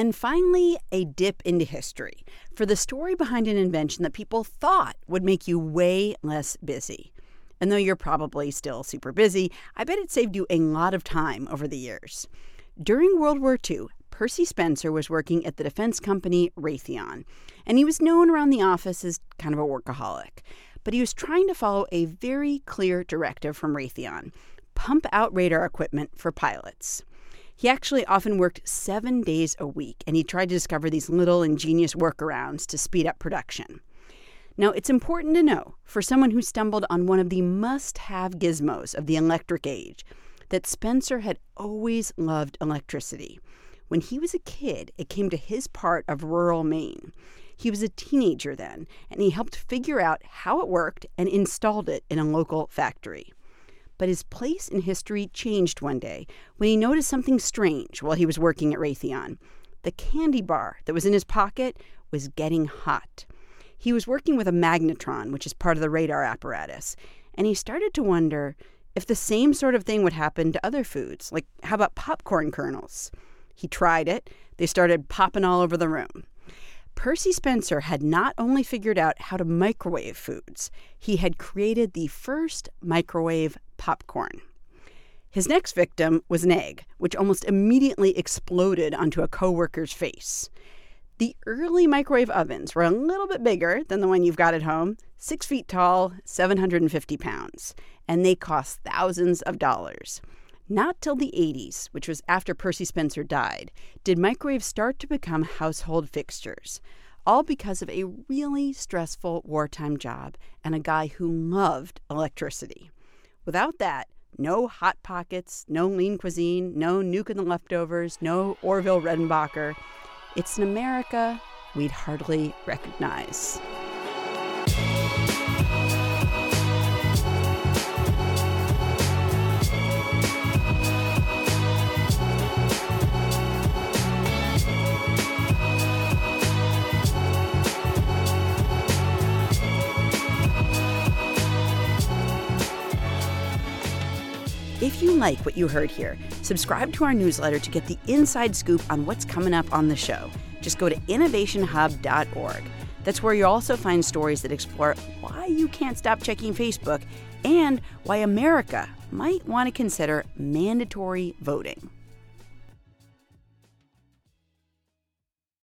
And finally, a dip into history for the story behind an invention that people thought would make you way less busy. And though you're probably still super busy, I bet it saved you a lot of time over the years. During World War II, Percy Spencer was working at the defense company Raytheon, and he was known around the office as kind of a workaholic. But he was trying to follow a very clear directive from Raytheon pump out radar equipment for pilots. He actually often worked seven days a week, and he tried to discover these little ingenious workarounds to speed up production. Now, it's important to know for someone who stumbled on one of the must have gizmos of the electric age that Spencer had always loved electricity. When he was a kid, it came to his part of rural Maine. He was a teenager then, and he helped figure out how it worked and installed it in a local factory. But his place in history changed one day when he noticed something strange while he was working at Raytheon. The candy bar that was in his pocket was getting hot. He was working with a magnetron, which is part of the radar apparatus, and he started to wonder if the same sort of thing would happen to other foods. Like, how about popcorn kernels? He tried it, they started popping all over the room. Percy Spencer had not only figured out how to microwave foods, he had created the first microwave popcorn. His next victim was an egg, which almost immediately exploded onto a coworker's face. The early microwave ovens were a little bit bigger than the one you've got at home, six feet tall, 750 pounds, and they cost thousands of dollars. Not till the 80s, which was after Percy Spencer died, did microwaves start to become household fixtures, all because of a really stressful wartime job and a guy who loved electricity. Without that, no Hot Pockets, no lean cuisine, no Nuke and the Leftovers, no Orville Redenbacher. It's an America we'd hardly recognize. If you like what you heard here, subscribe to our newsletter to get the inside scoop on what's coming up on the show. Just go to innovationhub.org. That's where you'll also find stories that explore why you can't stop checking Facebook and why America might want to consider mandatory voting.